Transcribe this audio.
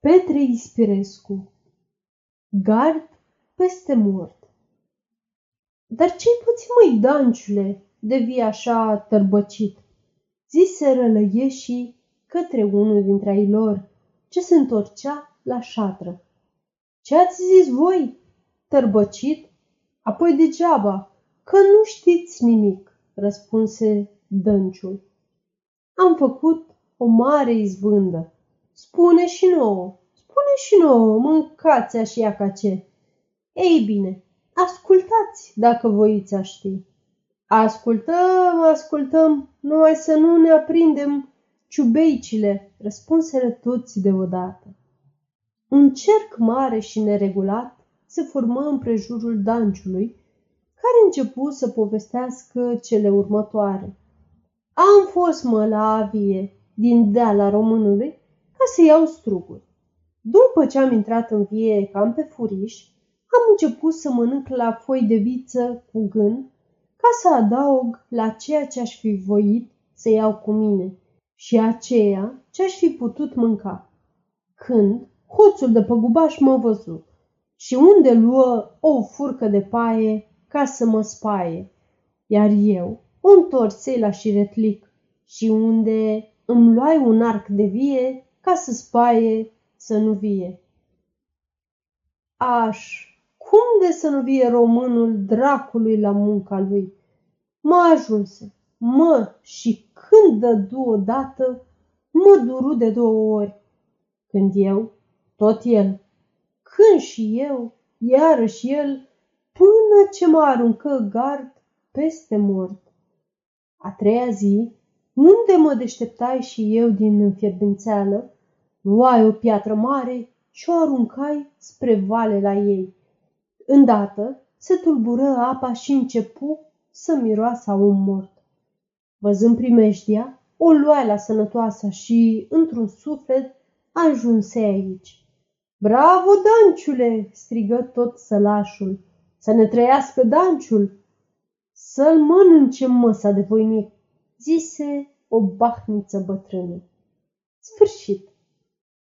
Petre Ispirescu Gard peste mort Dar ce-i puțin, măi, Danciule, de vii așa tărbăcit? Zise rălăieșii către unul dintre ai lor, ce se întorcea la șatră. Ce ați zis voi? Tărbăcit? Apoi degeaba, că nu știți nimic, răspunse Dănciul. Am făcut o mare izbândă. Spune și nouă, spune și nouă, mâncați așa ca ce. Ei bine, ascultați dacă voiți aș ști. Ascultăm, ascultăm, numai să nu ne aprindem ciubeicile, răspunseră toți deodată. Un cerc mare și neregulat se formă împrejurul danciului, care începu să povestească cele următoare. Am fost mă la avie din deala românului ca să iau struguri. După ce am intrat în vie cam pe furiș, am început să mănânc la foi de viță cu gând ca să adaug la ceea ce aș fi voit să iau cu mine și aceea ce aș fi putut mânca. Când hoțul de păgubaș mă văzut și unde luă o furcă de paie ca să mă spaie, iar eu o întorsei la șiretlic și unde îmi luai un arc de vie ca să spaie să nu vie. Aș, cum de să nu vie românul dracului la munca lui? Mă ajunse, mă, și când dădu odată, mă duru de două ori. Când eu, tot el. Când și eu, iarăși el, până ce mă aruncă gard peste mort. A treia zi, unde mă deșteptai și eu din înfierbințeală, luai o piatră mare și o aruncai spre vale la ei. Îndată se tulbură apa și începu să miroasă un mort. Văzând primejdia, o luai la sănătoasa și, într-un suflet, ajunse aici. Bravo, Danciule!" strigă tot sălașul. Să ne trăiască Danciul! Să-l mănânce măsa de voinic, zise o bahniță bătrână. Sfârșit.